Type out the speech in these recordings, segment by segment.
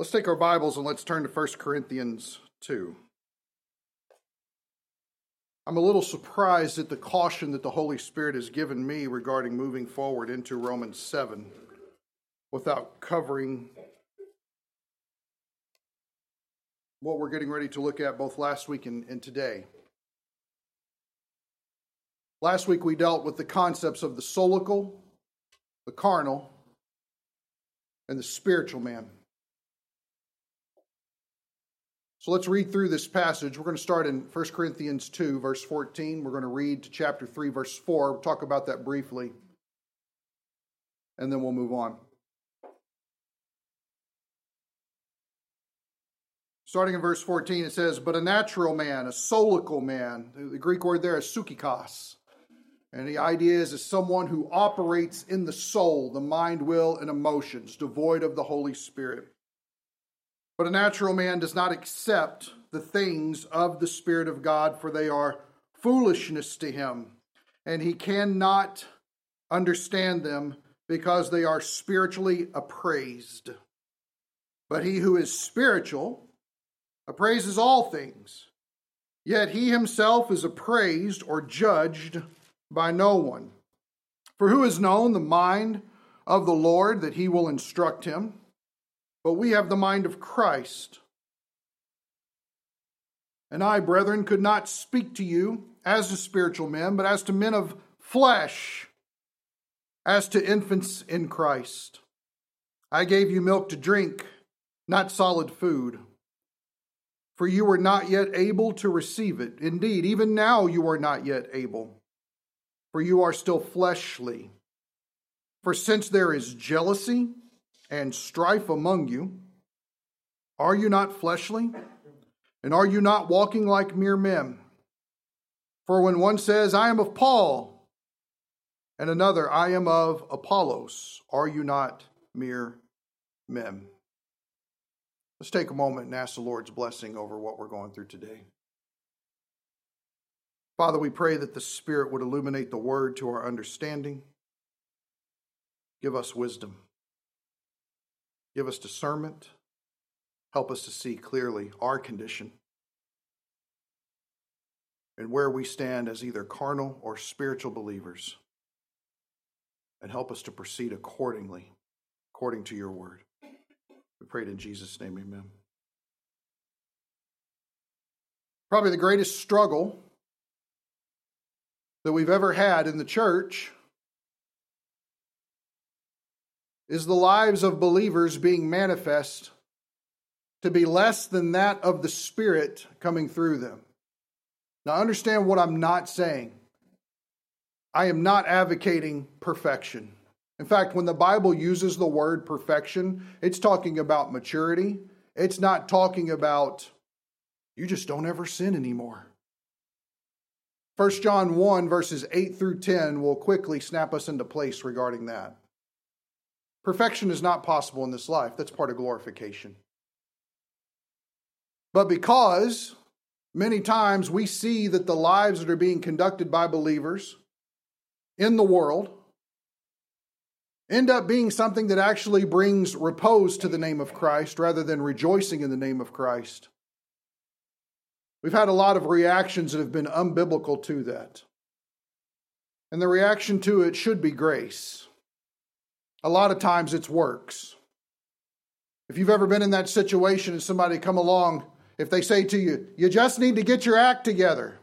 Let's take our Bibles and let's turn to 1 Corinthians 2. I'm a little surprised at the caution that the Holy Spirit has given me regarding moving forward into Romans 7 without covering what we're getting ready to look at both last week and, and today. Last week we dealt with the concepts of the soulical, the carnal, and the spiritual man. So let's read through this passage. We're going to start in 1 Corinthians 2, verse 14. We're going to read to chapter 3, verse 4. We'll talk about that briefly, and then we'll move on. Starting in verse 14, it says, But a natural man, a soulical man, the Greek word there is psychikos. And the idea is, is someone who operates in the soul, the mind, will, and emotions, devoid of the Holy Spirit. But a natural man does not accept the things of the Spirit of God, for they are foolishness to him, and he cannot understand them because they are spiritually appraised. But he who is spiritual appraises all things, yet he himself is appraised or judged by no one. For who has known the mind of the Lord that he will instruct him? But we have the mind of Christ. And I, brethren, could not speak to you as to spiritual men, but as to men of flesh, as to infants in Christ. I gave you milk to drink, not solid food, for you were not yet able to receive it. Indeed, even now you are not yet able, for you are still fleshly. For since there is jealousy, and strife among you, are you not fleshly? And are you not walking like mere men? For when one says, I am of Paul, and another, I am of Apollos, are you not mere men? Let's take a moment and ask the Lord's blessing over what we're going through today. Father, we pray that the Spirit would illuminate the word to our understanding. Give us wisdom. Give us discernment. Help us to see clearly our condition and where we stand as either carnal or spiritual believers. And help us to proceed accordingly, according to your word. We pray it in Jesus' name, amen. Probably the greatest struggle that we've ever had in the church is the lives of believers being manifest to be less than that of the Spirit coming through them. Now, understand what I'm not saying. I am not advocating perfection. In fact, when the Bible uses the word perfection, it's talking about maturity. It's not talking about you just don't ever sin anymore. 1 John 1, verses 8 through 10 will quickly snap us into place regarding that. Perfection is not possible in this life. That's part of glorification. But because many times we see that the lives that are being conducted by believers in the world end up being something that actually brings repose to the name of Christ rather than rejoicing in the name of Christ. We've had a lot of reactions that have been unbiblical to that. And the reaction to it should be grace. A lot of times it's works. If you've ever been in that situation and somebody come along, if they say to you, you just need to get your act together,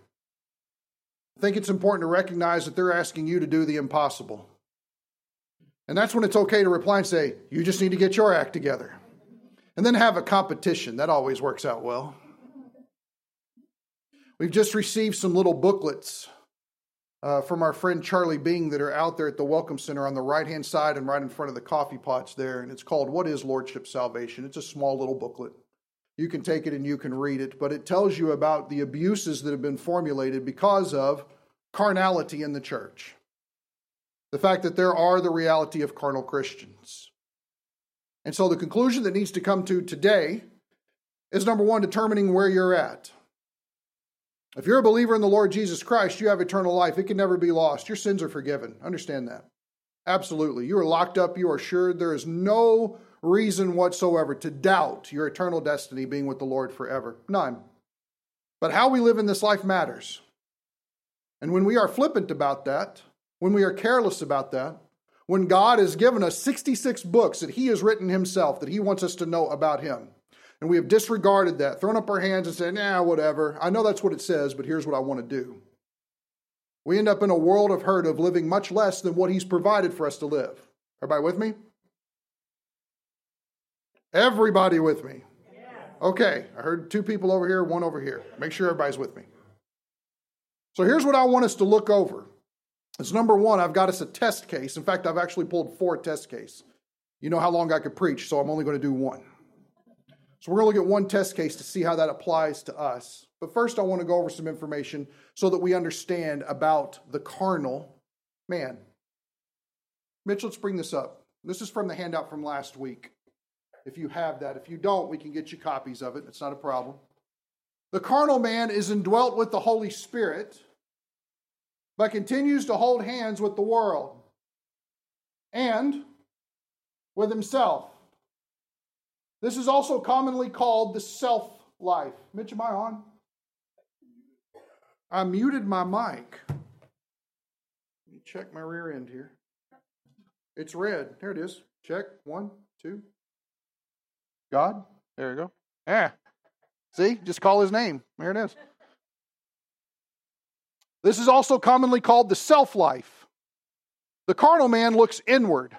I think it's important to recognize that they're asking you to do the impossible. And that's when it's okay to reply and say, you just need to get your act together. And then have a competition. That always works out well. We've just received some little booklets uh, from our friend Charlie Bing that are out there at the Welcome Center on the right hand side and right in front of the coffee pots there. And it's called What is Lordship Salvation? It's a small little booklet. You can take it and you can read it, but it tells you about the abuses that have been formulated because of carnality in the church. The fact that there are the reality of carnal Christians. And so the conclusion that needs to come to today is number one, determining where you're at. If you're a believer in the Lord Jesus Christ, you have eternal life. It can never be lost. Your sins are forgiven. Understand that. Absolutely. You are locked up. You are assured. There is no reason whatsoever to doubt your eternal destiny being with the Lord forever. None. But how we live in this life matters. And when we are flippant about that, when we are careless about that, when God has given us 66 books that He has written Himself that He wants us to know about Him, and we have disregarded that, thrown up our hands and said, nah, whatever. I know that's what it says, but here's what I want to do. We end up in a world of hurt of living much less than what He's provided for us to live. Everybody with me? Everybody with me? Okay, I heard two people over here, one over here. Make sure everybody's with me. So here's what I want us to look over. It's number one, I've got us a test case. In fact, I've actually pulled four test cases. You know how long I could preach, so I'm only going to do one. So we're going to look at one test case to see how that applies to us. But first, I want to go over some information so that we understand about the carnal man. Mitch, let's bring this up. This is from the handout from last week. If you have that, if you don't, we can get you copies of it. It's not a problem. The carnal man is indwelt with the Holy Spirit, but continues to hold hands with the world and with himself. This is also commonly called the self life. Mitch, am I on? I muted my mic. Let me check my rear end here. It's red. There it is. Check. One, two. God. There you go. Yeah. See? Just call his name. There it is. This is also commonly called the self life. The carnal man looks inward,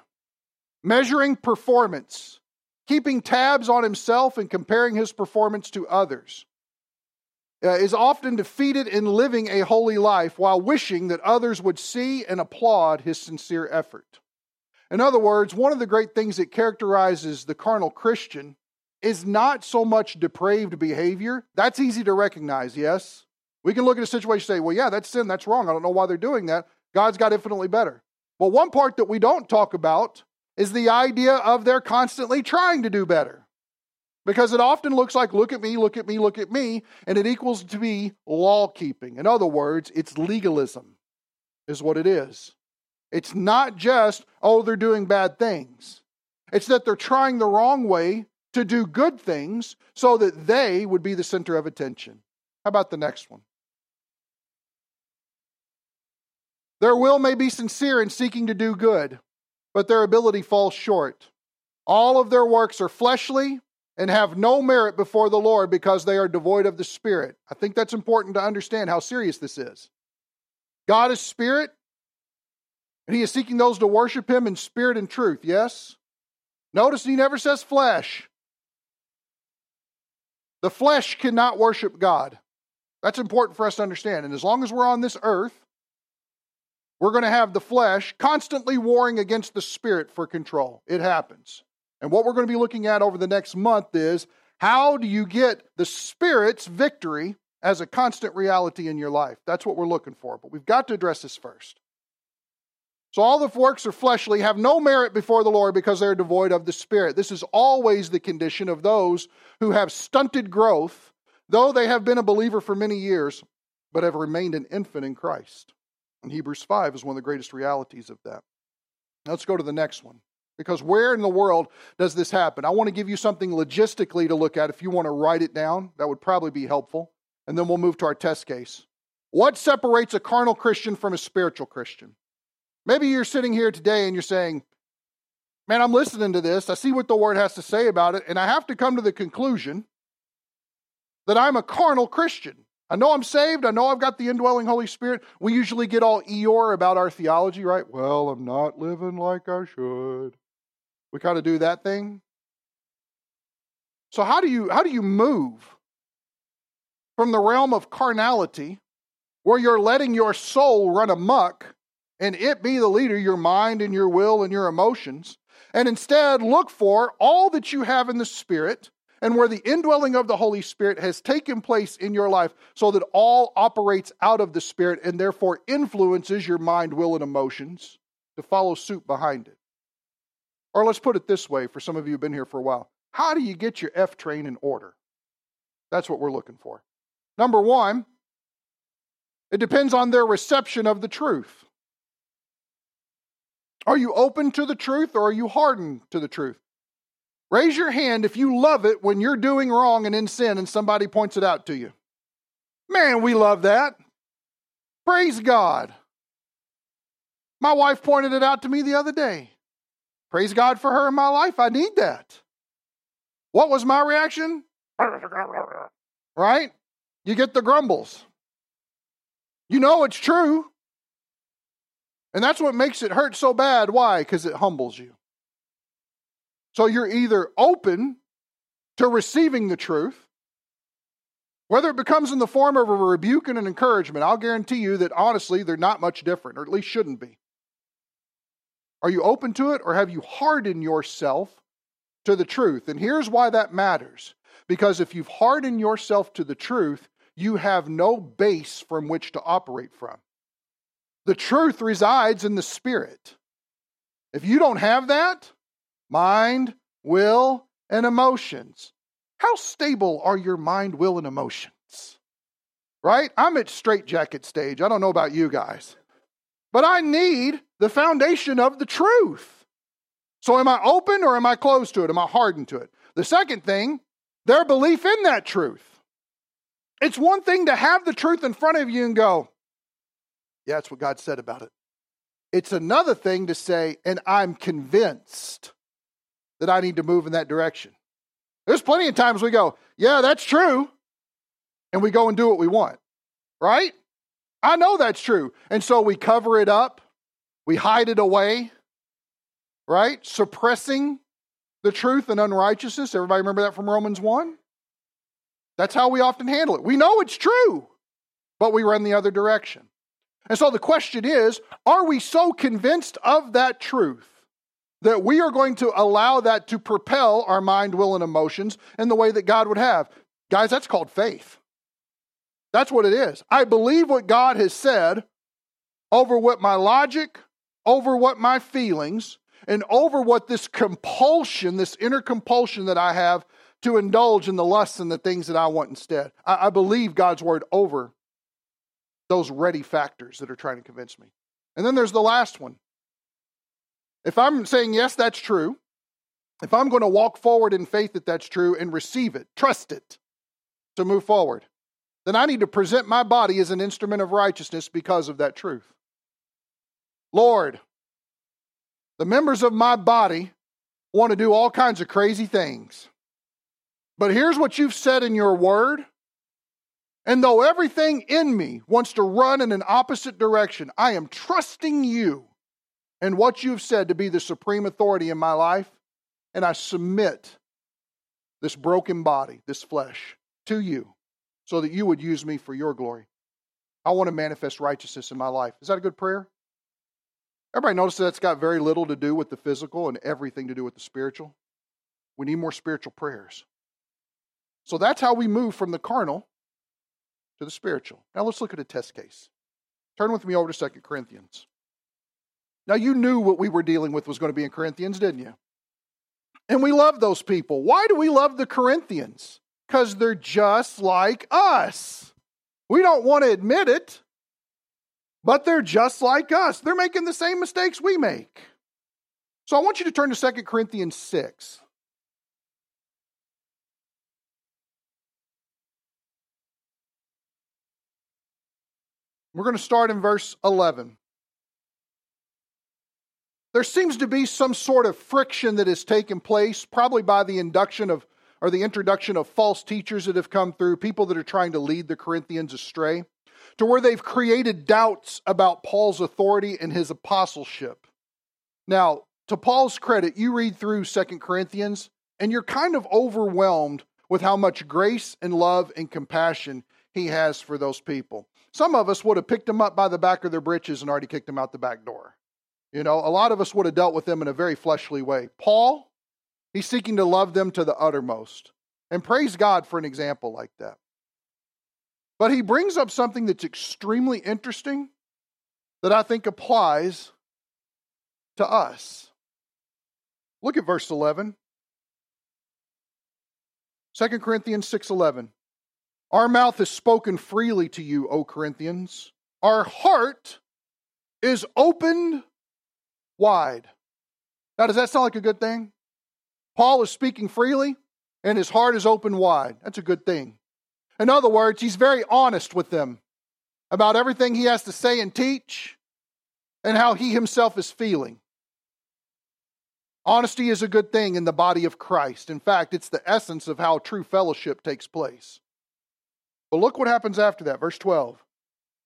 measuring performance, keeping tabs on himself and comparing his performance to others. Uh, is often defeated in living a holy life while wishing that others would see and applaud his sincere effort. In other words, one of the great things that characterizes the carnal Christian is not so much depraved behavior. That's easy to recognize, yes? We can look at a situation and say, well, yeah, that's sin, that's wrong. I don't know why they're doing that. God's got infinitely better. But one part that we don't talk about is the idea of they're constantly trying to do better. Because it often looks like, look at me, look at me, look at me, and it equals to be law keeping. In other words, it's legalism, is what it is. It's not just, oh, they're doing bad things. It's that they're trying the wrong way to do good things so that they would be the center of attention. How about the next one? Their will may be sincere in seeking to do good, but their ability falls short. All of their works are fleshly and have no merit before the Lord because they are devoid of the Spirit. I think that's important to understand how serious this is. God is Spirit, and He is seeking those to worship Him in spirit and truth, yes? Notice He never says flesh. The flesh cannot worship God. That's important for us to understand. And as long as we're on this earth, we're going to have the flesh constantly warring against the spirit for control. It happens. And what we're going to be looking at over the next month is how do you get the spirit's victory as a constant reality in your life? That's what we're looking for. But we've got to address this first. So all the works are fleshly, have no merit before the Lord because they're devoid of the Spirit. This is always the condition of those who have stunted growth, though they have been a believer for many years, but have remained an infant in Christ. And Hebrews 5 is one of the greatest realities of that. Now let's go to the next one. Because where in the world does this happen? I want to give you something logistically to look at. If you want to write it down, that would probably be helpful. And then we'll move to our test case. What separates a carnal Christian from a spiritual Christian? Maybe you're sitting here today and you're saying, Man, I'm listening to this. I see what the word has to say about it, and I have to come to the conclusion that I'm a carnal Christian. I know I'm saved. I know I've got the indwelling Holy Spirit. We usually get all Eeyore about our theology, right? Well, I'm not living like I should. We kind of do that thing. So how do you how do you move from the realm of carnality, where you're letting your soul run amuck, and it be the leader, your mind and your will and your emotions, and instead look for all that you have in the Spirit and where the indwelling of the Holy Spirit has taken place in your life so that all operates out of the Spirit and therefore influences your mind, will, and emotions to follow suit behind it. Or let's put it this way for some of you who've been here for a while how do you get your F train in order? That's what we're looking for. Number one, it depends on their reception of the truth. Are you open to the truth or are you hardened to the truth? Raise your hand if you love it when you're doing wrong and in sin and somebody points it out to you. Man, we love that. Praise God. My wife pointed it out to me the other day. Praise God for her in my life. I need that. What was my reaction? Right? You get the grumbles. You know it's true. And that's what makes it hurt so bad. Why? Because it humbles you. So you're either open to receiving the truth, whether it becomes in the form of a rebuke and an encouragement, I'll guarantee you that honestly, they're not much different, or at least shouldn't be. Are you open to it, or have you hardened yourself to the truth? And here's why that matters. Because if you've hardened yourself to the truth, you have no base from which to operate from. The truth resides in the spirit. If you don't have that, mind, will, and emotions, how stable are your mind, will, and emotions? Right? I'm at straitjacket stage. I don't know about you guys. But I need the foundation of the truth. So am I open or am I closed to it? Am I hardened to it? The second thing, their belief in that truth. It's one thing to have the truth in front of you and go, yeah, that's what God said about it. It's another thing to say, and I'm convinced that I need to move in that direction. There's plenty of times we go, yeah, that's true. And we go and do what we want, right? I know that's true. And so we cover it up, we hide it away, right? Suppressing the truth and unrighteousness. Everybody remember that from Romans 1? That's how we often handle it. We know it's true, but we run the other direction. And so the question is are we so convinced of that truth that we are going to allow that to propel our mind, will, and emotions in the way that God would have? Guys, that's called faith. That's what it is. I believe what God has said over what my logic, over what my feelings, and over what this compulsion, this inner compulsion that I have to indulge in the lusts and the things that I want instead. I, I believe God's word over those ready factors that are trying to convince me. And then there's the last one. If I'm saying, yes, that's true, if I'm going to walk forward in faith that that's true and receive it, trust it to move forward, then I need to present my body as an instrument of righteousness because of that truth. Lord, the members of my body want to do all kinds of crazy things. But here's what you've said in your word. And though everything in me wants to run in an opposite direction, I am trusting you and what you've said to be the supreme authority in my life. And I submit this broken body, this flesh, to you so that you would use me for your glory. I want to manifest righteousness in my life. Is that a good prayer? Everybody notice that that's got very little to do with the physical and everything to do with the spiritual? We need more spiritual prayers. So that's how we move from the carnal to the spiritual. Now let's look at a test case. Turn with me over to 2 Corinthians. Now you knew what we were dealing with was going to be in Corinthians, didn't you? And we love those people. Why do we love the Corinthians? Because they're just like us. We don't want to admit it, but they're just like us. They're making the same mistakes we make. So I want you to turn to 2 Corinthians 6. We're going to start in verse 11. There seems to be some sort of friction that has taken place, probably by the induction of or the introduction of false teachers that have come through, people that are trying to lead the Corinthians astray, to where they've created doubts about Paul's authority and his apostleship. Now, to Paul's credit, you read through Second Corinthians and you're kind of overwhelmed with how much grace and love and compassion he has for those people. Some of us would have picked them up by the back of their breeches and already kicked them out the back door. You know, a lot of us would have dealt with them in a very fleshly way. Paul, he's seeking to love them to the uttermost. And praise God for an example like that. But he brings up something that's extremely interesting that I think applies to us. Look at verse 11. 2 Corinthians 6:11 our mouth has spoken freely to you, O Corinthians. Our heart is opened wide. Now, does that sound like a good thing? Paul is speaking freely and his heart is open wide. That's a good thing. In other words, he's very honest with them about everything he has to say and teach and how he himself is feeling. Honesty is a good thing in the body of Christ. In fact, it's the essence of how true fellowship takes place. But look what happens after that, verse 12.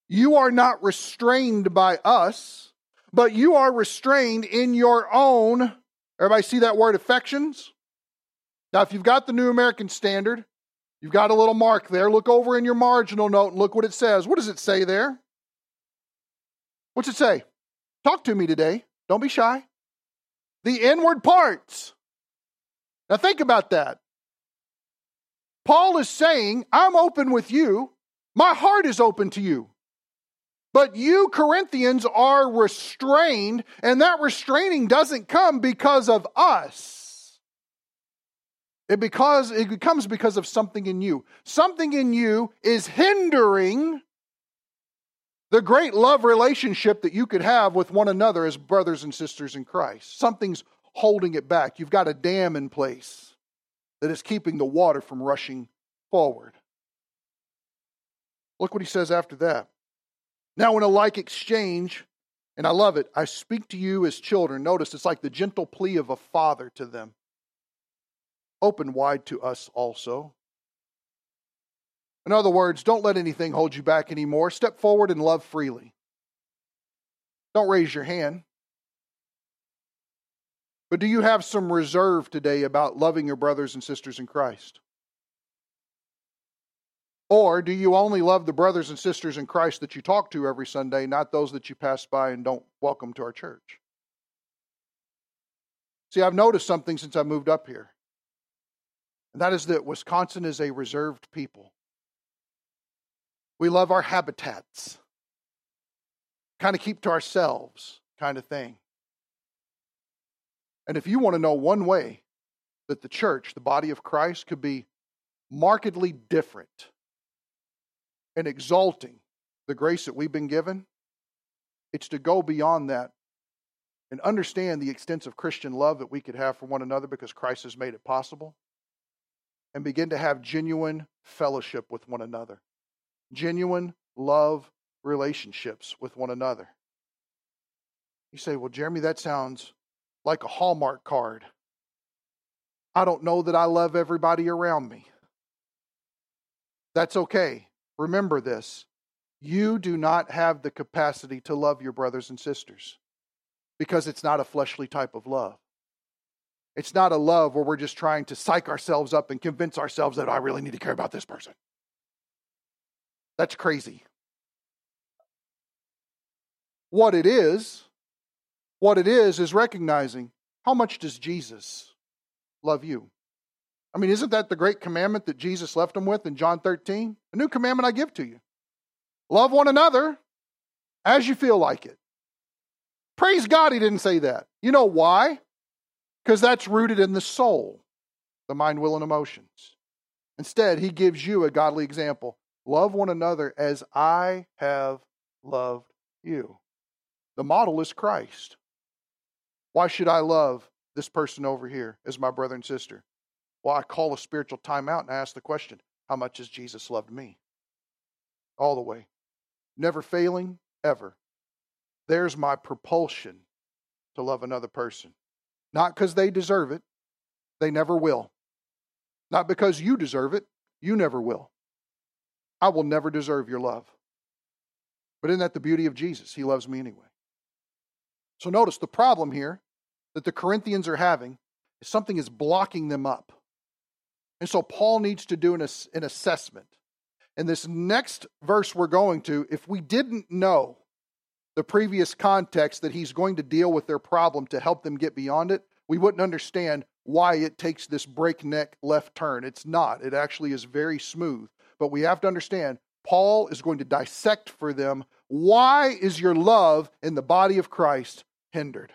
You are not restrained by us, but you are restrained in your own. Everybody see that word affections? Now, if you've got the New American Standard, you've got a little mark there. Look over in your marginal note and look what it says. What does it say there? What's it say? Talk to me today. Don't be shy. The inward parts. Now, think about that. Paul is saying, I'm open with you. My heart is open to you. But you, Corinthians, are restrained, and that restraining doesn't come because of us. It, because, it comes because of something in you. Something in you is hindering the great love relationship that you could have with one another as brothers and sisters in Christ. Something's holding it back. You've got a dam in place that is keeping the water from rushing forward. Look what he says after that. Now, in a like exchange, and I love it, I speak to you as children. Notice it's like the gentle plea of a father to them. Open wide to us also. In other words, don't let anything hold you back anymore. Step forward and love freely. Don't raise your hand. But do you have some reserve today about loving your brothers and sisters in Christ? Or do you only love the brothers and sisters in Christ that you talk to every Sunday, not those that you pass by and don't welcome to our church? See, I've noticed something since I moved up here, and that is that Wisconsin is a reserved people. We love our habitats, kind of keep to ourselves, kind of thing. And if you want to know one way that the church, the body of Christ, could be markedly different and exalting the grace that we've been given, it's to go beyond that and understand the extensive Christian love that we could have for one another because Christ has made it possible and begin to have genuine fellowship with one another genuine love relationships with one another. You say, well, Jeremy, that sounds like a Hallmark card. I don't know that I love everybody around me. That's okay. Remember this you do not have the capacity to love your brothers and sisters because it's not a fleshly type of love. It's not a love where we're just trying to psych ourselves up and convince ourselves that oh, I really need to care about this person. That's crazy. What it is, what it is, is recognizing how much does Jesus love you? I mean, isn't that the great commandment that Jesus left them with in John 13? A new commandment I give to you love one another as you feel like it. Praise God, he didn't say that. You know why? Because that's rooted in the soul, the mind, will, and emotions. Instead, he gives you a godly example. Love one another as I have loved you. The model is Christ. Why should I love this person over here as my brother and sister? Well, I call a spiritual timeout and I ask the question how much has Jesus loved me? All the way. Never failing, ever. There's my propulsion to love another person. Not because they deserve it, they never will. Not because you deserve it, you never will. I will never deserve your love. But isn't that the beauty of Jesus? He loves me anyway. So notice the problem here that the Corinthians are having is something is blocking them up. And so Paul needs to do an, an assessment. And this next verse we're going to, if we didn't know the previous context that he's going to deal with their problem to help them get beyond it, we wouldn't understand why it takes this breakneck left turn. It's not. It actually is very smooth. But we have to understand, Paul is going to dissect for them why is your love in the body of Christ hindered?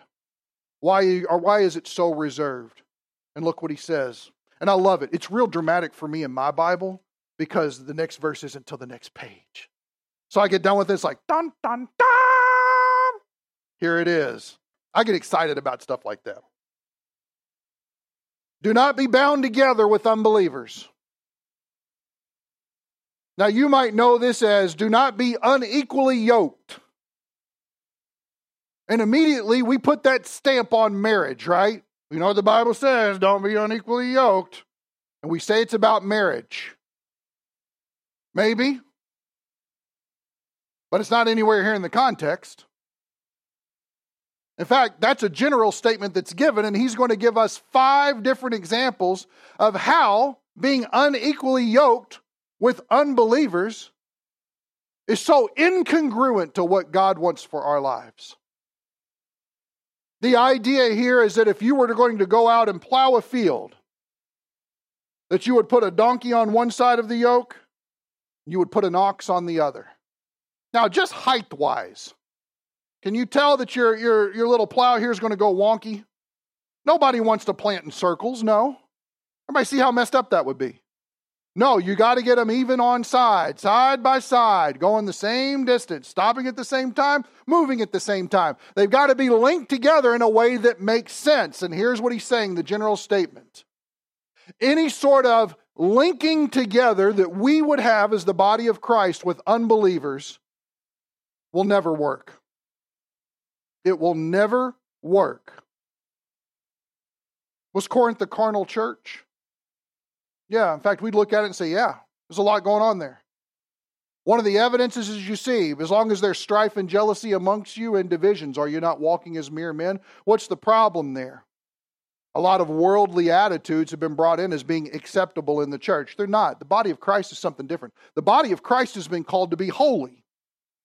Why, or why is it so reserved? And look what he says. And I love it. It's real dramatic for me in my Bible because the next verse isn't until the next page. So I get done with this like dun dun dun. Here it is. I get excited about stuff like that. Do not be bound together with unbelievers. Now, you might know this as do not be unequally yoked. And immediately we put that stamp on marriage, right? You know the Bible says don't be unequally yoked. And we say it's about marriage. Maybe. But it's not anywhere here in the context. In fact, that's a general statement that's given, and he's going to give us five different examples of how being unequally yoked with unbelievers is so incongruent to what God wants for our lives. The idea here is that if you were going to go out and plow a field, that you would put a donkey on one side of the yoke, you would put an ox on the other. Now, just height wise, can you tell that your, your, your little plow here is going to go wonky? Nobody wants to plant in circles, no. Everybody see how messed up that would be. No, you got to get them even on side, side by side, going the same distance, stopping at the same time, moving at the same time. They've got to be linked together in a way that makes sense. And here's what he's saying the general statement. Any sort of linking together that we would have as the body of Christ with unbelievers will never work. It will never work. Was Corinth a carnal church? Yeah, in fact, we'd look at it and say, yeah, there's a lot going on there. One of the evidences is you see, as long as there's strife and jealousy amongst you and divisions, are you not walking as mere men? What's the problem there? A lot of worldly attitudes have been brought in as being acceptable in the church. They're not. The body of Christ is something different. The body of Christ has been called to be holy.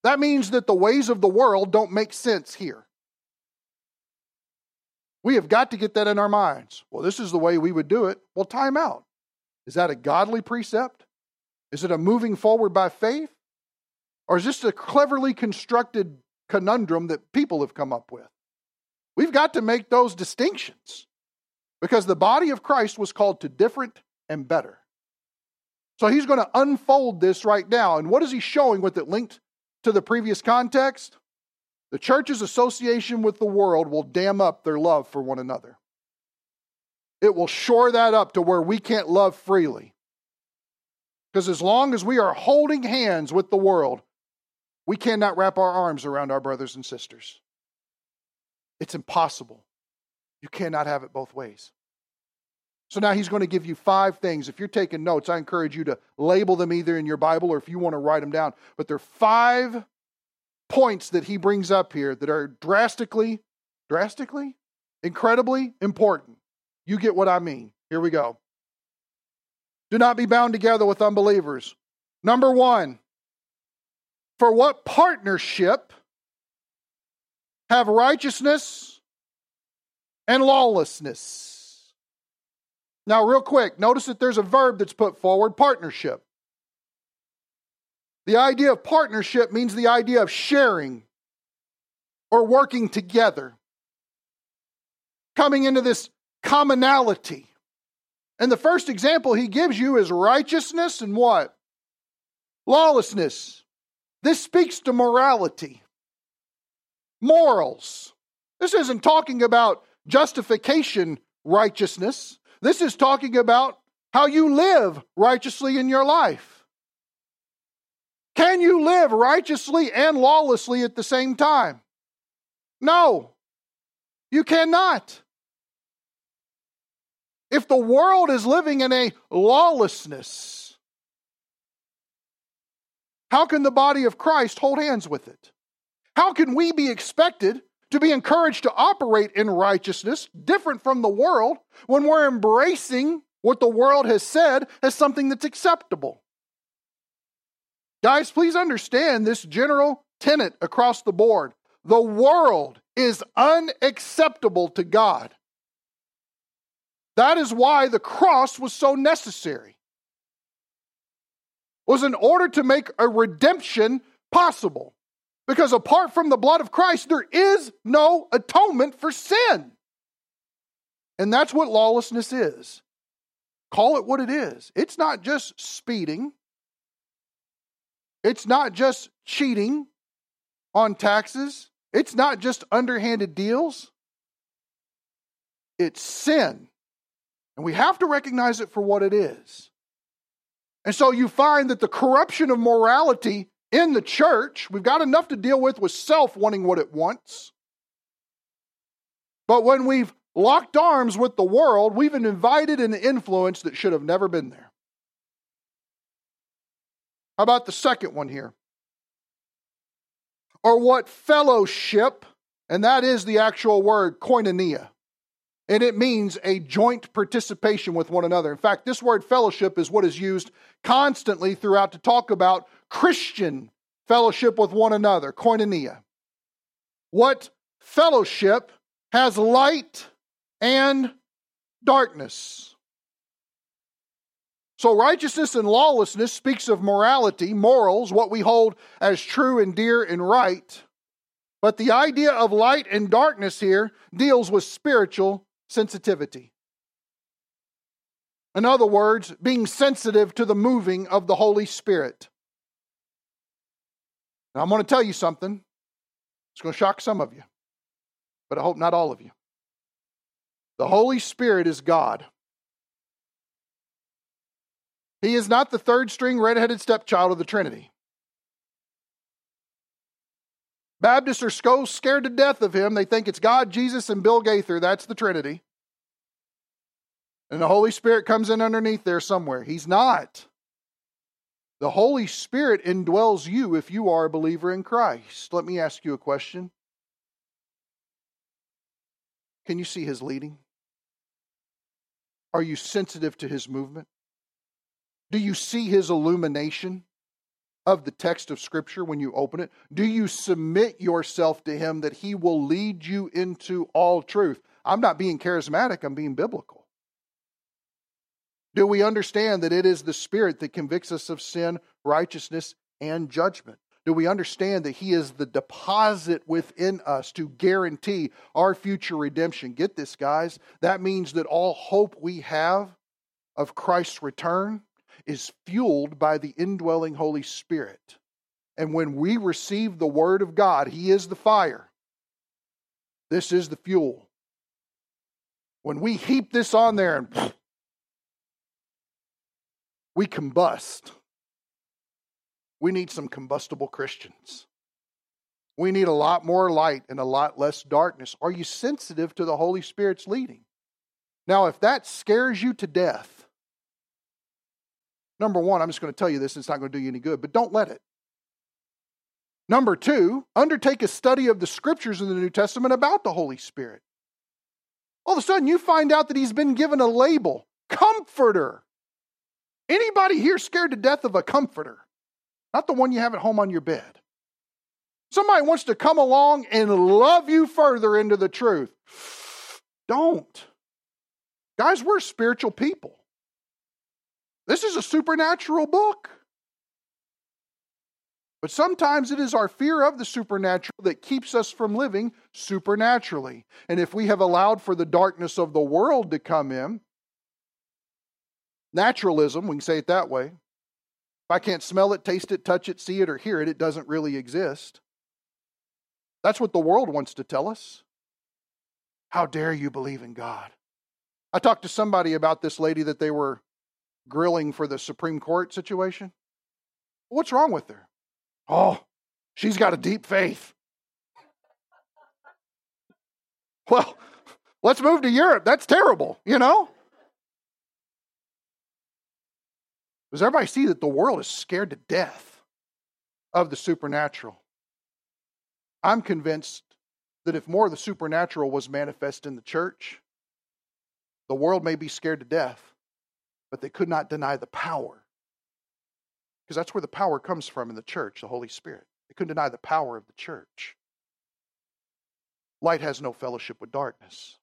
That means that the ways of the world don't make sense here. We have got to get that in our minds. Well, this is the way we would do it. Well, time out. Is that a godly precept? Is it a moving forward by faith? Or is this a cleverly constructed conundrum that people have come up with? We've got to make those distinctions because the body of Christ was called to different and better. So he's going to unfold this right now. And what is he showing with it linked to the previous context? The church's association with the world will dam up their love for one another. It will shore that up to where we can't love freely. Because as long as we are holding hands with the world, we cannot wrap our arms around our brothers and sisters. It's impossible. You cannot have it both ways. So now he's going to give you five things. If you're taking notes, I encourage you to label them either in your Bible or if you want to write them down. But there are five points that he brings up here that are drastically, drastically, incredibly important. You get what I mean. Here we go. Do not be bound together with unbelievers. Number one, for what partnership have righteousness and lawlessness? Now, real quick, notice that there's a verb that's put forward partnership. The idea of partnership means the idea of sharing or working together. Coming into this commonality. And the first example he gives you is righteousness and what? Lawlessness. This speaks to morality, morals. This isn't talking about justification righteousness. This is talking about how you live righteously in your life. Can you live righteously and lawlessly at the same time? No, you cannot. If the world is living in a lawlessness, how can the body of Christ hold hands with it? How can we be expected to be encouraged to operate in righteousness different from the world when we're embracing what the world has said as something that's acceptable? Guys, please understand this general tenet across the board. The world is unacceptable to God. That is why the cross was so necessary. Was in order to make a redemption possible. Because apart from the blood of Christ, there is no atonement for sin. And that's what lawlessness is. Call it what it is. It's not just speeding, it's not just cheating on taxes, it's not just underhanded deals. It's sin And we have to recognize it for what it is. And so you find that the corruption of morality in the church, we've got enough to deal with with self wanting what it wants. But when we've locked arms with the world, we've invited an influence that should have never been there. How about the second one here? Or what fellowship, and that is the actual word koinonia. And it means a joint participation with one another. In fact, this word fellowship is what is used constantly throughout to talk about Christian fellowship with one another, koinonia. What fellowship has light and darkness? So, righteousness and lawlessness speaks of morality, morals, what we hold as true and dear and right. But the idea of light and darkness here deals with spiritual sensitivity. In other words, being sensitive to the moving of the Holy Spirit. Now, I'm going to tell you something. It's going to shock some of you, but I hope not all of you. The Holy Spirit is God. He is not the third string redheaded stepchild of the Trinity. Baptists are so scared to death of him, they think it's God, Jesus, and Bill Gaither. That's the Trinity. And the Holy Spirit comes in underneath there somewhere. He's not. The Holy Spirit indwells you if you are a believer in Christ. Let me ask you a question. Can you see his leading? Are you sensitive to his movement? Do you see his illumination? of the text of Scripture when you open it? Do you submit yourself to Him that He will lead you into all truth? I'm not being charismatic, I'm being biblical. Do we understand that it is the Spirit that convicts us of sin, righteousness, and judgment? Do we understand that He is the deposit within us to guarantee our future redemption? Get this, guys. That means that all hope we have of Christ's return is fueled by the indwelling Holy Spirit. And when we receive the Word of God, He is the fire. This is the fuel. When we heap this on there and we combust, we need some combustible Christians. We need a lot more light and a lot less darkness. Are you sensitive to the Holy Spirit's leading? Now, if that scares you to death, Number one, I'm just going to tell you this, it's not going to do you any good, but don't let it. Number two, undertake a study of the scriptures in the New Testament about the Holy Spirit. All of a sudden, you find out that he's been given a label comforter. Anybody here scared to death of a comforter? Not the one you have at home on your bed. Somebody wants to come along and love you further into the truth. Don't. Guys, we're spiritual people. This is a supernatural book. But sometimes it is our fear of the supernatural that keeps us from living supernaturally. And if we have allowed for the darkness of the world to come in, naturalism, we can say it that way. If I can't smell it, taste it, touch it, see it, or hear it, it doesn't really exist. That's what the world wants to tell us. How dare you believe in God? I talked to somebody about this lady that they were grilling for the Supreme Court situation? What's wrong with her? Oh, she's got a deep faith. Well, let's move to Europe. That's terrible, you know? Does everybody see that the world is scared to death of the supernatural? I'm convinced that if more of the supernatural was manifest in the church, the world may be scared to death but they could not deny the power. Because that's where the power comes from in the church, the Holy Spirit. They couldn't deny the power of the church. Light has no fellowship with darkness.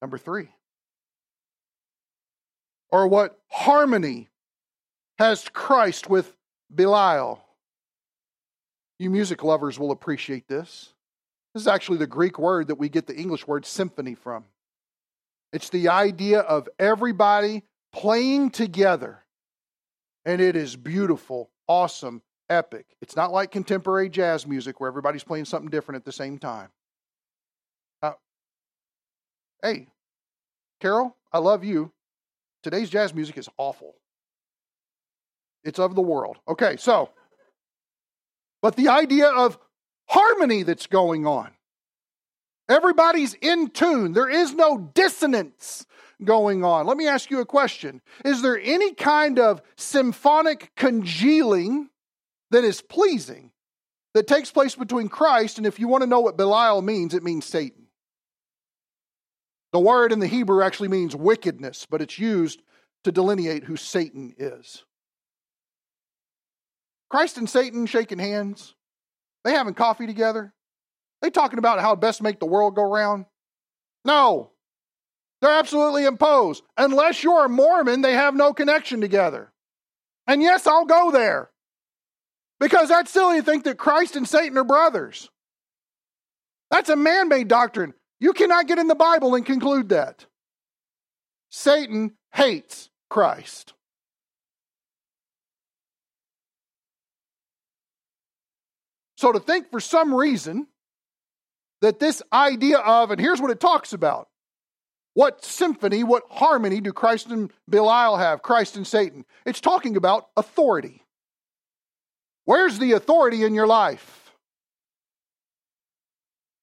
Number three. Or what harmony has Christ with Belial? You music lovers will appreciate this. This is actually the Greek word that we get the English word symphony from. It's the idea of everybody playing together. And it is beautiful, awesome, epic. It's not like contemporary jazz music where everybody's playing something different at the same time. Uh, hey, Carol, I love you. Today's jazz music is awful. It's of the world. Okay, so, but the idea of harmony that's going on. Everybody's in tune. There is no dissonance going on. Let me ask you a question Is there any kind of symphonic congealing that is pleasing that takes place between Christ and if you want to know what Belial means, it means Satan? The word in the Hebrew actually means wickedness, but it's used to delineate who Satan is. Christ and Satan shaking hands. They having coffee together. They talking about how best make the world go round. No, they're absolutely imposed. Unless you're a Mormon, they have no connection together. And yes, I'll go there. Because that's silly to think that Christ and Satan are brothers. That's a man made doctrine. You cannot get in the Bible and conclude that. Satan hates Christ. So to think for some reason that this idea of, and here's what it talks about what symphony, what harmony do Christ and Belial have, Christ and Satan? It's talking about authority. Where's the authority in your life?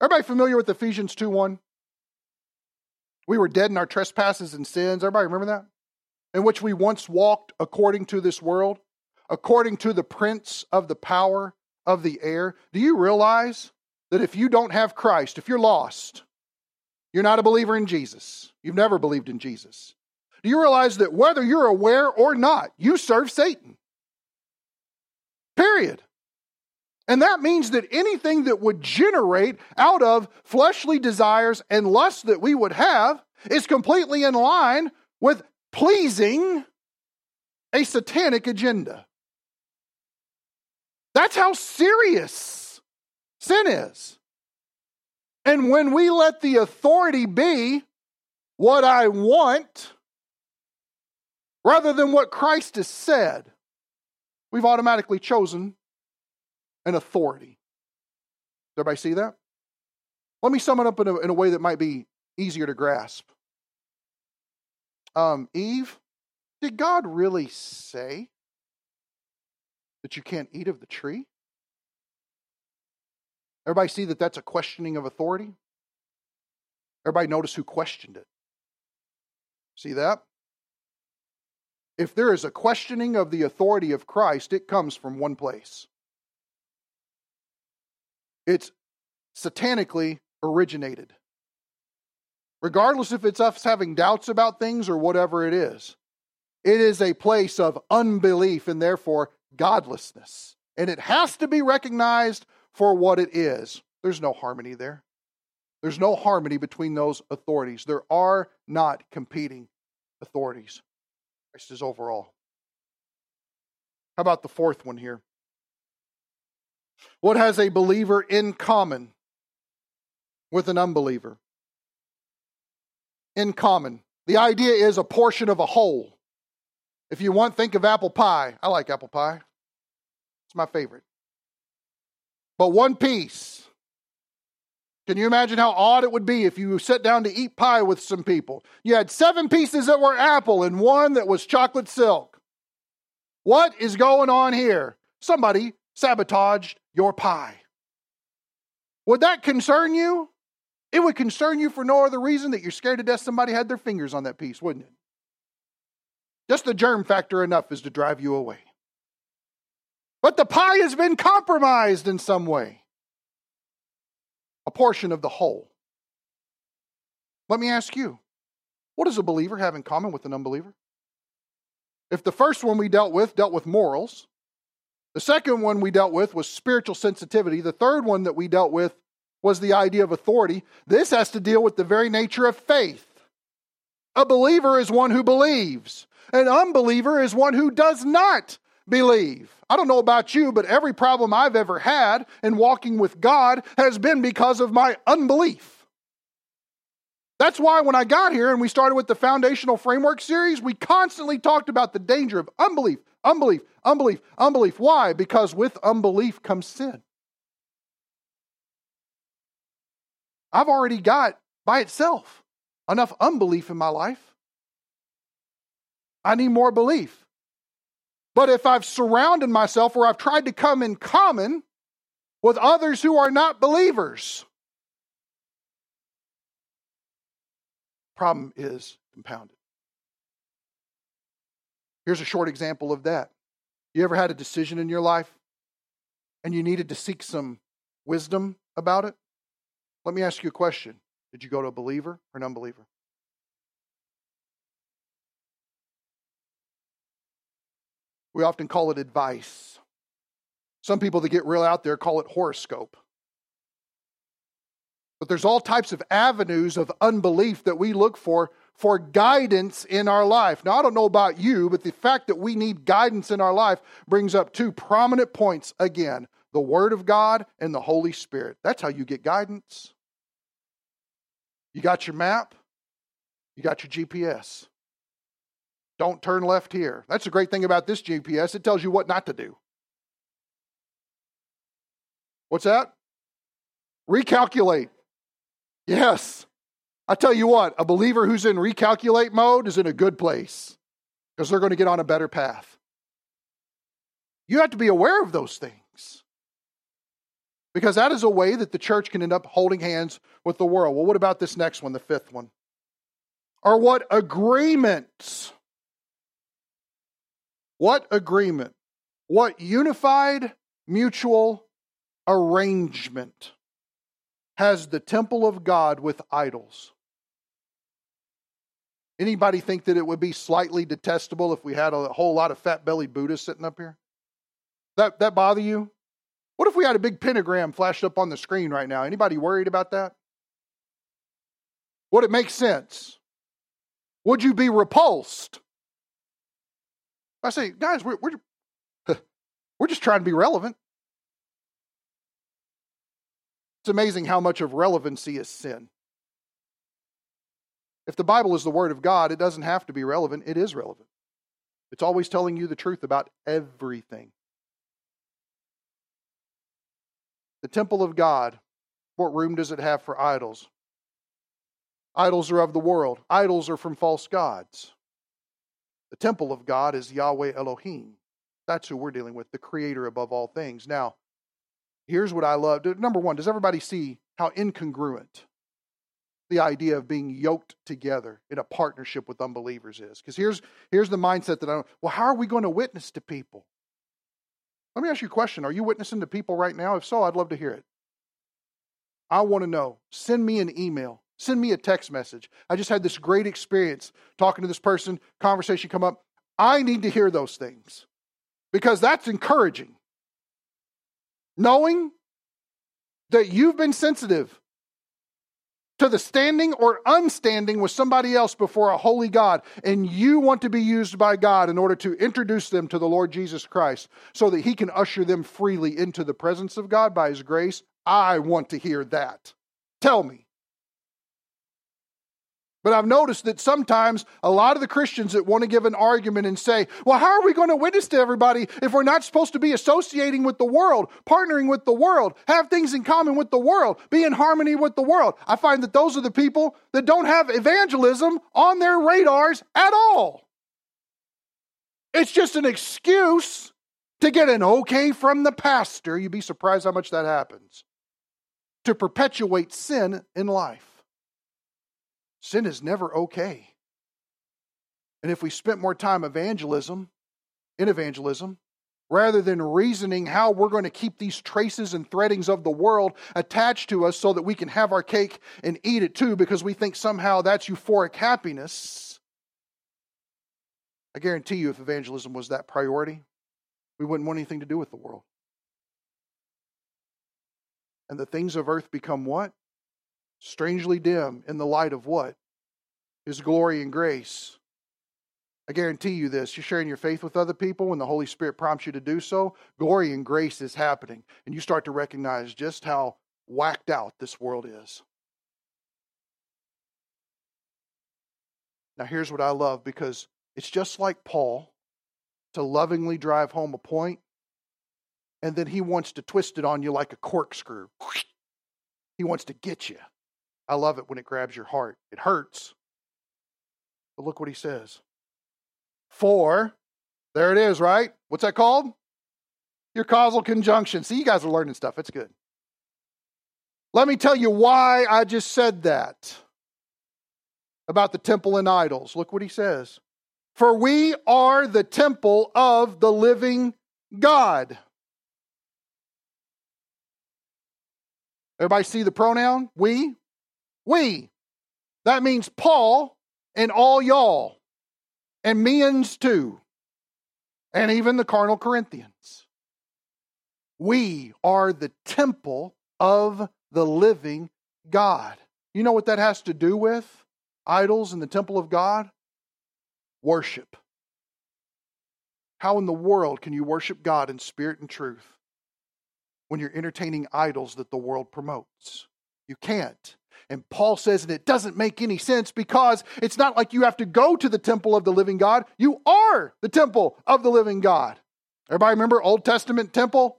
Everybody familiar with Ephesians 2 1? We were dead in our trespasses and sins. Everybody remember that? In which we once walked according to this world, according to the prince of the power of the air. Do you realize that if you don't have Christ, if you're lost, you're not a believer in Jesus. You've never believed in Jesus. Do you realize that whether you're aware or not, you serve Satan? Period. And that means that anything that would generate out of fleshly desires and lusts that we would have is completely in line with pleasing a satanic agenda. That's how serious sin is. And when we let the authority be what I want rather than what Christ has said, we've automatically chosen an authority. Everybody see that? Let me sum it up in a, in a way that might be easier to grasp. Um, Eve, did God really say that you can't eat of the tree? Everybody see that that's a questioning of authority? Everybody notice who questioned it. See that? If there is a questioning of the authority of Christ, it comes from one place. It's satanically originated. Regardless if it's us having doubts about things or whatever it is, it is a place of unbelief and therefore godlessness. And it has to be recognized for what it is. There's no harmony there. There's no harmony between those authorities. There are not competing authorities. Christ is overall. How about the fourth one here? What has a believer in common with an unbeliever? In common. The idea is a portion of a whole. If you want, think of apple pie. I like apple pie, it's my favorite but one piece. Can you imagine how odd it would be if you sat down to eat pie with some people? You had seven pieces that were apple and one that was chocolate silk. What is going on here? Somebody sabotaged your pie. Would that concern you? It would concern you for no other reason that you're scared to death somebody had their fingers on that piece, wouldn't it? Just the germ factor enough is to drive you away. But the pie has been compromised in some way. A portion of the whole. Let me ask you what does a believer have in common with an unbeliever? If the first one we dealt with dealt with morals, the second one we dealt with was spiritual sensitivity, the third one that we dealt with was the idea of authority, this has to deal with the very nature of faith. A believer is one who believes, an unbeliever is one who does not believe. I don't know about you, but every problem I've ever had in walking with God has been because of my unbelief. That's why when I got here and we started with the foundational framework series, we constantly talked about the danger of unbelief, unbelief, unbelief, unbelief. Why? Because with unbelief comes sin. I've already got by itself enough unbelief in my life. I need more belief. But if I've surrounded myself or I've tried to come in common with others who are not believers, problem is compounded. Here's a short example of that. You ever had a decision in your life and you needed to seek some wisdom about it? Let me ask you a question. Did you go to a believer or an unbeliever? We often call it advice. Some people that get real out there call it horoscope. But there's all types of avenues of unbelief that we look for for guidance in our life. Now, I don't know about you, but the fact that we need guidance in our life brings up two prominent points again the Word of God and the Holy Spirit. That's how you get guidance. You got your map, you got your GPS. Don't turn left here. That's the great thing about this GPS, it tells you what not to do. What's that? Recalculate. Yes. I tell you what, a believer who's in recalculate mode is in a good place because they're going to get on a better path. You have to be aware of those things because that is a way that the church can end up holding hands with the world. Well, what about this next one, the fifth one? Or what agreements? What agreement? What unified mutual arrangement has the temple of God with idols? Anybody think that it would be slightly detestable if we had a whole lot of fat bellied Buddhists sitting up here? That that bother you? What if we had a big pentagram flashed up on the screen right now? Anybody worried about that? Would it make sense? Would you be repulsed? I say, guys, we're, we're, we're just trying to be relevant. It's amazing how much of relevancy is sin. If the Bible is the Word of God, it doesn't have to be relevant, it is relevant. It's always telling you the truth about everything. The temple of God, what room does it have for idols? Idols are of the world, idols are from false gods. The temple of God is Yahweh Elohim. That's who we're dealing with, the creator above all things. Now, here's what I love. Number one, does everybody see how incongruent the idea of being yoked together in a partnership with unbelievers is. Because here's, here's the mindset that I don't, well, how are we going to witness to people? Let me ask you a question. Are you witnessing to people right now? If so, I'd love to hear it. I want to know. Send me an email. Send me a text message. I just had this great experience talking to this person, conversation come up. I need to hear those things because that's encouraging. Knowing that you've been sensitive to the standing or unstanding with somebody else before a holy God, and you want to be used by God in order to introduce them to the Lord Jesus Christ so that He can usher them freely into the presence of God by His grace, I want to hear that. Tell me. But I've noticed that sometimes a lot of the Christians that want to give an argument and say, well, how are we going to witness to everybody if we're not supposed to be associating with the world, partnering with the world, have things in common with the world, be in harmony with the world? I find that those are the people that don't have evangelism on their radars at all. It's just an excuse to get an okay from the pastor. You'd be surprised how much that happens. To perpetuate sin in life. Sin is never okay. And if we spent more time evangelism, in evangelism, rather than reasoning how we're going to keep these traces and threadings of the world attached to us so that we can have our cake and eat it too because we think somehow that's euphoric happiness. I guarantee you, if evangelism was that priority, we wouldn't want anything to do with the world. And the things of earth become what? Strangely dim in the light of what? His glory and grace. I guarantee you this you're sharing your faith with other people when the Holy Spirit prompts you to do so, glory and grace is happening. And you start to recognize just how whacked out this world is. Now, here's what I love because it's just like Paul to lovingly drive home a point, and then he wants to twist it on you like a corkscrew. He wants to get you. I love it when it grabs your heart. It hurts. But look what he says. For, there it is, right? What's that called? Your causal conjunction. See, you guys are learning stuff. It's good. Let me tell you why I just said that about the temple and idols. Look what he says. For we are the temple of the living God. Everybody see the pronoun? We? We. That means Paul and all y'all, and means too, and even the carnal Corinthians. We are the temple of the living God. You know what that has to do with idols in the temple of God? Worship. How in the world can you worship God in spirit and truth when you're entertaining idols that the world promotes? You can't. And Paul says, and it doesn't make any sense because it's not like you have to go to the temple of the living God. You are the temple of the living God. Everybody remember Old Testament temple?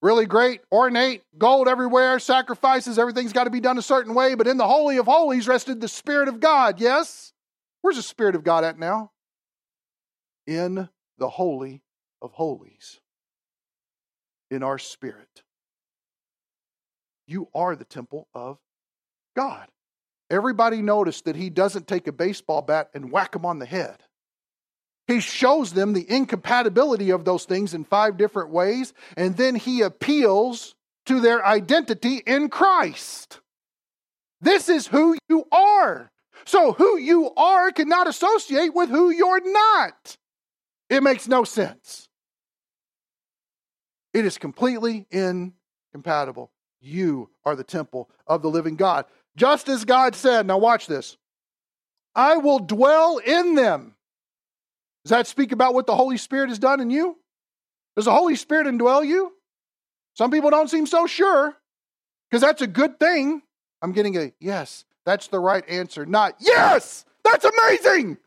Really great, ornate, gold everywhere, sacrifices, everything's got to be done a certain way. But in the Holy of Holies rested the Spirit of God, yes? Where's the Spirit of God at now? In the Holy of Holies, in our spirit. You are the temple of God. Everybody noticed that he doesn't take a baseball bat and whack them on the head. He shows them the incompatibility of those things in five different ways, and then he appeals to their identity in Christ. This is who you are. So, who you are cannot associate with who you're not. It makes no sense. It is completely incompatible. You are the temple of the living God. Just as God said, now watch this I will dwell in them. Does that speak about what the Holy Spirit has done in you? Does the Holy Spirit indwell you? Some people don't seem so sure because that's a good thing. I'm getting a yes, that's the right answer, not yes, that's amazing.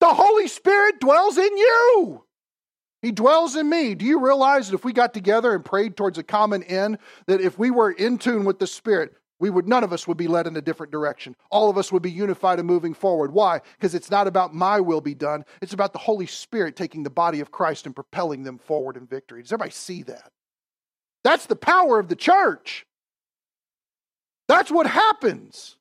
The Holy Spirit dwells in you. He dwells in me. Do you realize that if we got together and prayed towards a common end, that if we were in tune with the Spirit, we would none of us would be led in a different direction. All of us would be unified and moving forward. Why? Because it's not about my will be done. It's about the Holy Spirit taking the body of Christ and propelling them forward in victory. Does everybody see that? That's the power of the church. That's what happens.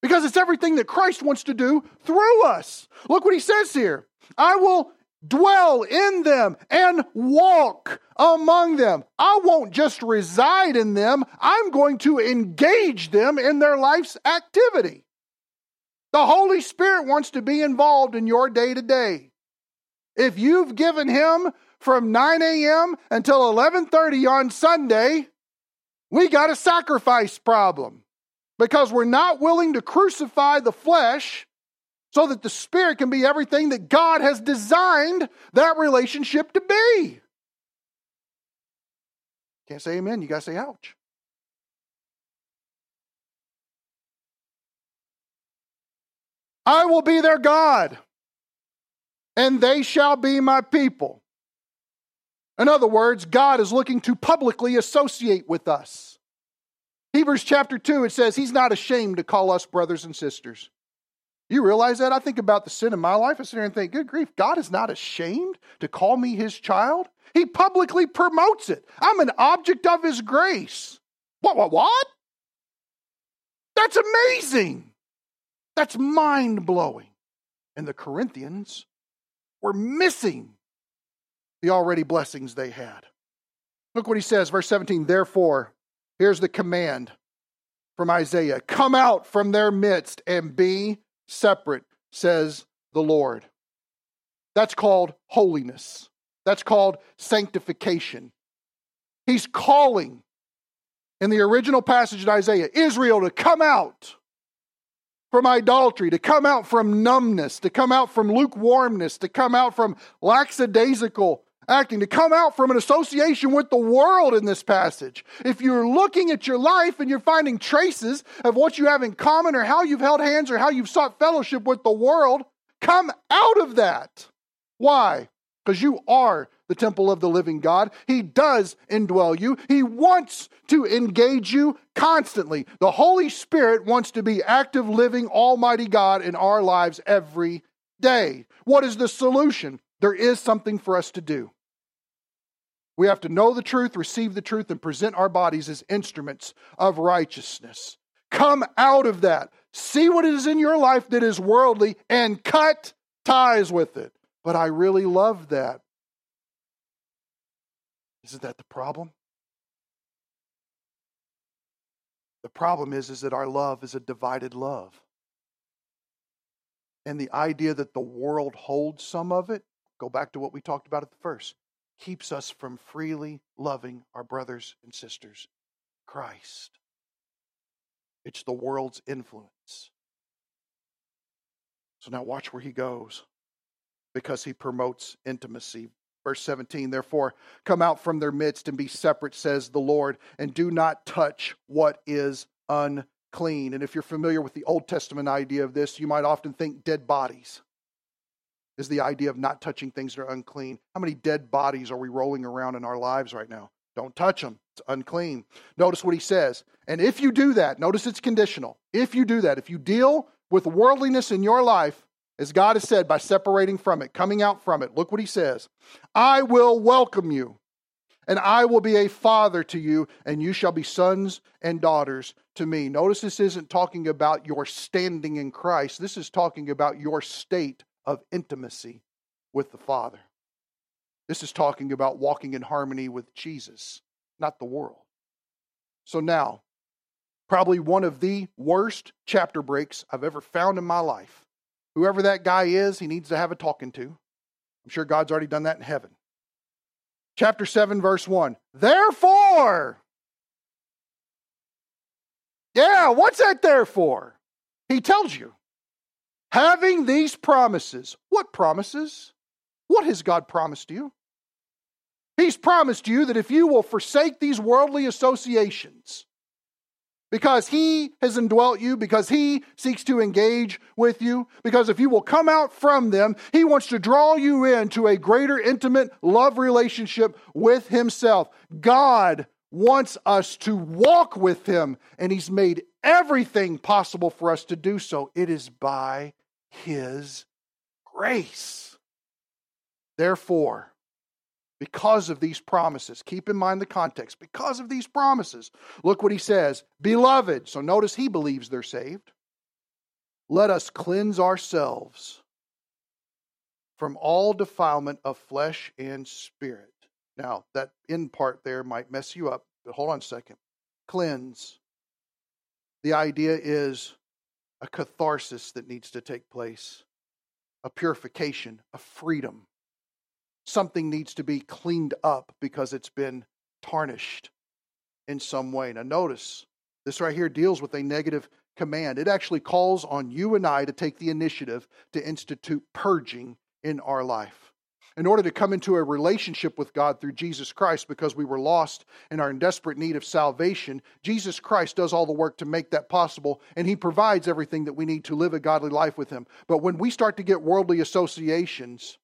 Because it's everything that Christ wants to do through us. Look what he says here. I will dwell in them and walk among them. I won't just reside in them, I'm going to engage them in their life's activity. The Holy Spirit wants to be involved in your day to day. If you've given him from 9 a.m. until 11:30 on Sunday, we got a sacrifice problem because we're not willing to crucify the flesh so that the Spirit can be everything that God has designed that relationship to be. Can't say amen, you got to say ouch. I will be their God, and they shall be my people. In other words, God is looking to publicly associate with us. Hebrews chapter 2, it says, He's not ashamed to call us brothers and sisters. You realize that? I think about the sin in my life. I sit here and think, good grief, God is not ashamed to call me his child. He publicly promotes it. I'm an object of his grace. What, what, what? That's amazing. That's mind blowing. And the Corinthians were missing the already blessings they had. Look what he says, verse 17. Therefore, here's the command from Isaiah Come out from their midst and be separate, says the Lord. That's called holiness. That's called sanctification. He's calling in the original passage in Isaiah Israel to come out from idolatry, to come out from numbness, to come out from lukewarmness, to come out from lackadaisical acting, to come out from an association with the world in this passage. If you're looking at your life and you're finding traces of what you have in common or how you've held hands or how you've sought fellowship with the world, come out of that. Why? because you are the temple of the living God. He does indwell you. He wants to engage you constantly. The Holy Spirit wants to be active, living, Almighty God in our lives every day. What is the solution? There is something for us to do. We have to know the truth, receive the truth, and present our bodies as instruments of righteousness. Come out of that. See what is in your life that is worldly and cut ties with it. But I really love that. Isn't that the problem? The problem is, is that our love is a divided love. And the idea that the world holds some of it, go back to what we talked about at the first, keeps us from freely loving our brothers and sisters. Christ. It's the world's influence. So now watch where he goes because he promotes intimacy. Verse 17, therefore, come out from their midst and be separate, says the Lord, and do not touch what is unclean. And if you're familiar with the Old Testament idea of this, you might often think dead bodies is the idea of not touching things that are unclean. How many dead bodies are we rolling around in our lives right now? Don't touch them. It's unclean. Notice what he says. And if you do that, notice it's conditional. If you do that, if you deal with worldliness in your life, as God has said, by separating from it, coming out from it, look what he says I will welcome you, and I will be a father to you, and you shall be sons and daughters to me. Notice this isn't talking about your standing in Christ, this is talking about your state of intimacy with the Father. This is talking about walking in harmony with Jesus, not the world. So now, probably one of the worst chapter breaks I've ever found in my life. Whoever that guy is, he needs to have a talking to. I'm sure God's already done that in heaven. Chapter 7, verse 1. Therefore, yeah, what's that there for? He tells you. Having these promises, what promises? What has God promised you? He's promised you that if you will forsake these worldly associations, because He has indwelt you, because He seeks to engage with you, because if you will come out from them, He wants to draw you into a greater intimate love relationship with Himself. God wants us to walk with Him, and He's made everything possible for us to do so. It is by His grace. Therefore, because of these promises. Keep in mind the context. Because of these promises, look what he says Beloved, so notice he believes they're saved. Let us cleanse ourselves from all defilement of flesh and spirit. Now, that end part there might mess you up, but hold on a second. Cleanse. The idea is a catharsis that needs to take place, a purification, a freedom something needs to be cleaned up because it's been tarnished in some way. Now, notice this right here deals with a negative command. It actually calls on you and I to take the initiative to institute purging in our life. In order to come into a relationship with God through Jesus Christ, because we were lost and are in desperate need of salvation, Jesus Christ does all the work to make that possible, and He provides everything that we need to live a godly life with Him. But when we start to get worldly associations,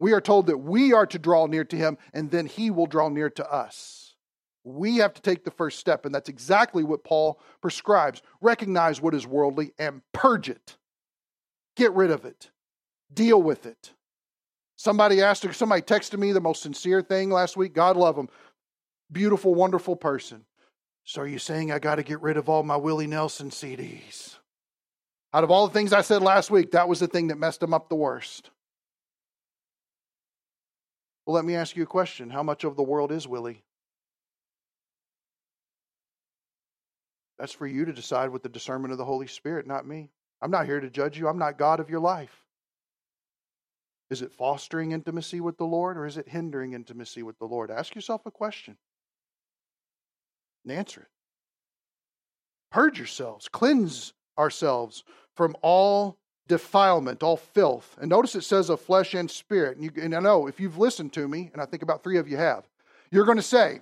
we are told that we are to draw near to him and then he will draw near to us. We have to take the first step, and that's exactly what Paul prescribes. Recognize what is worldly and purge it. Get rid of it. Deal with it. Somebody asked, somebody texted me the most sincere thing last week. God love him. Beautiful, wonderful person. So are you saying I got to get rid of all my Willie Nelson CDs? Out of all the things I said last week, that was the thing that messed him up the worst. Well, let me ask you a question. How much of the world is Willie? That's for you to decide with the discernment of the Holy Spirit, not me. I'm not here to judge you. I'm not God of your life. Is it fostering intimacy with the Lord or is it hindering intimacy with the Lord? Ask yourself a question and answer it. Purge yourselves, cleanse ourselves from all defilement, all filth. And notice it says of flesh and spirit. And, you, and I know if you've listened to me, and I think about three of you have, you're going to say,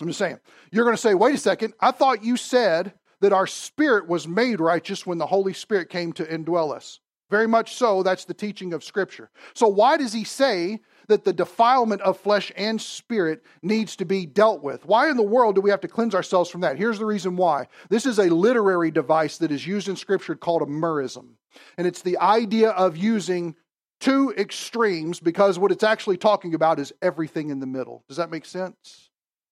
I'm just saying, you're going to say, wait a second, I thought you said that our spirit was made righteous when the Holy Spirit came to indwell us. Very much so, that's the teaching of Scripture. So, why does he say that the defilement of flesh and spirit needs to be dealt with? Why in the world do we have to cleanse ourselves from that? Here's the reason why. This is a literary device that is used in Scripture called a merism. And it's the idea of using two extremes because what it's actually talking about is everything in the middle. Does that make sense?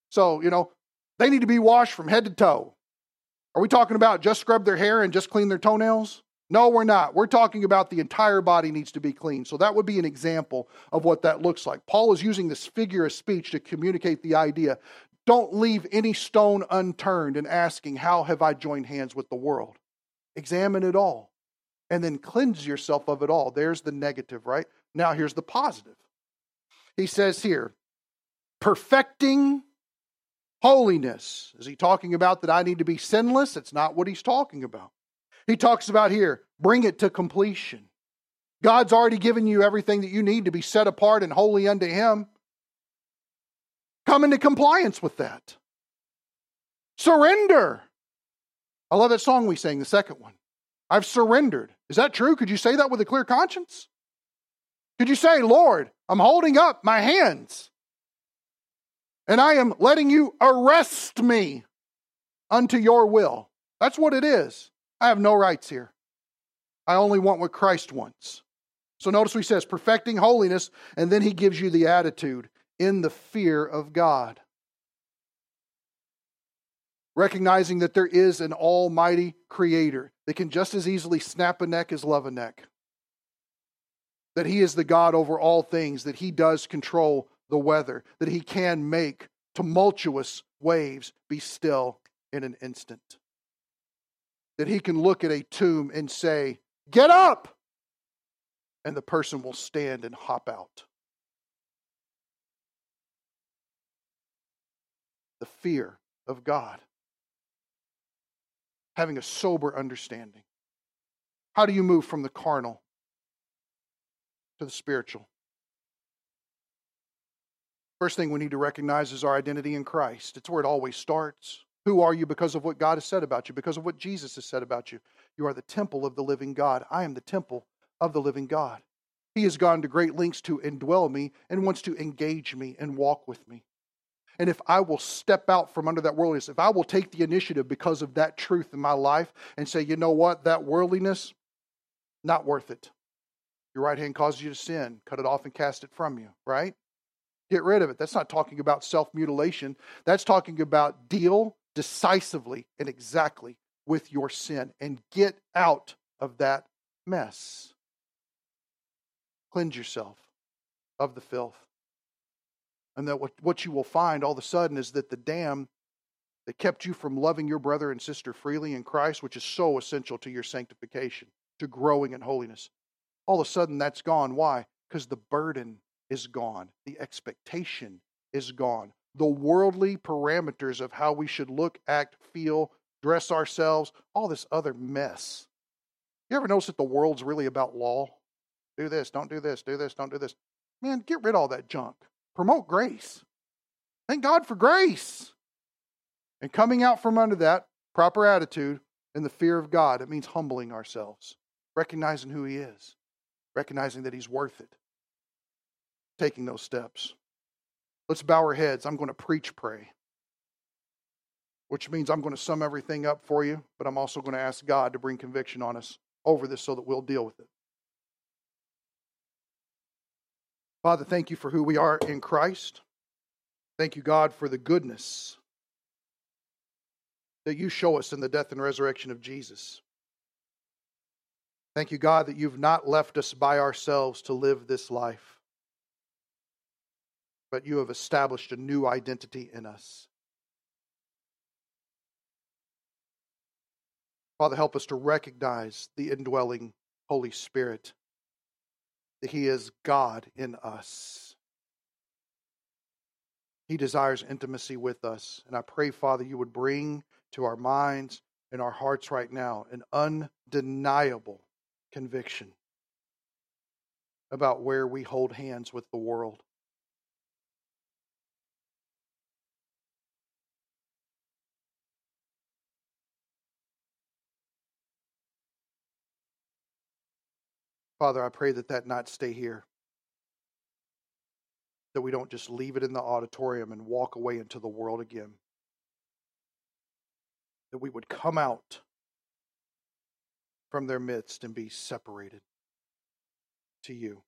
So, you know, they need to be washed from head to toe. Are we talking about just scrub their hair and just clean their toenails? No, we're not. We're talking about the entire body needs to be clean. So that would be an example of what that looks like. Paul is using this figure of speech to communicate the idea. Don't leave any stone unturned in asking, How have I joined hands with the world? Examine it all and then cleanse yourself of it all. There's the negative, right? Now here's the positive. He says here, perfecting holiness. Is he talking about that I need to be sinless? It's not what he's talking about. He talks about here, bring it to completion. God's already given you everything that you need to be set apart and holy unto Him. Come into compliance with that. Surrender. I love that song we sang, the second one. I've surrendered. Is that true? Could you say that with a clear conscience? Could you say, Lord, I'm holding up my hands and I am letting you arrest me unto your will? That's what it is. I have no rights here. I only want what Christ wants. So notice what he says, perfecting holiness, and then he gives you the attitude in the fear of God. Recognizing that there is an almighty creator that can just as easily snap a neck as love a neck. That he is the God over all things, that he does control the weather, that he can make tumultuous waves be still in an instant that he can look at a tomb and say, Get up! And the person will stand and hop out. The fear of God. Having a sober understanding. How do you move from the carnal to the spiritual? First thing we need to recognize is our identity in Christ. It's where it always starts. Who are you because of what God has said about you, because of what Jesus has said about you? You are the temple of the living God. I am the temple of the living God. He has gone to great lengths to indwell me and wants to engage me and walk with me. And if I will step out from under that worldliness, if I will take the initiative because of that truth in my life and say, you know what, that worldliness, not worth it. Your right hand causes you to sin, cut it off and cast it from you, right? Get rid of it. That's not talking about self mutilation. That's talking about deal decisively and exactly with your sin and get out of that mess. Cleanse yourself of the filth. And that what, what you will find all of a sudden is that the dam that kept you from loving your brother and sister freely in Christ, which is so essential to your sanctification, to growing in holiness, all of a sudden that's gone. Why? Because the burden is gone, the expectation is gone, the worldly parameters of how we should look, act, feel, dress ourselves, all this other mess. You ever notice that the world's really about law? Do this, don't do this, do this, don't do this. Man, get rid of all that junk. Promote grace. Thank God for grace. And coming out from under that proper attitude and the fear of God, it means humbling ourselves, recognizing who He is, recognizing that He's worth it, taking those steps. Let's bow our heads. I'm going to preach pray, which means I'm going to sum everything up for you, but I'm also going to ask God to bring conviction on us over this so that we'll deal with it. Father, thank you for who we are in Christ. Thank you, God, for the goodness that you show us in the death and resurrection of Jesus. Thank you, God, that you've not left us by ourselves to live this life but you have established a new identity in us. Father, help us to recognize the indwelling Holy Spirit, that He is God in us. He desires intimacy with us. And I pray, Father, you would bring to our minds and our hearts right now an undeniable conviction about where we hold hands with the world. Father, I pray that that not stay here. That we don't just leave it in the auditorium and walk away into the world again. That we would come out from their midst and be separated to you.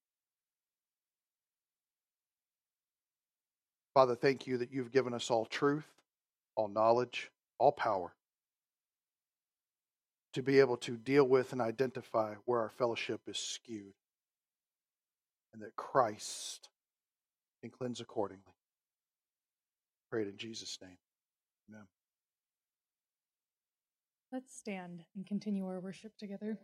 Father, thank you that you've given us all truth, all knowledge, all power to be able to deal with and identify where our fellowship is skewed and that Christ can cleanse accordingly. Pray it in Jesus' name. Amen. Let's stand and continue our worship together.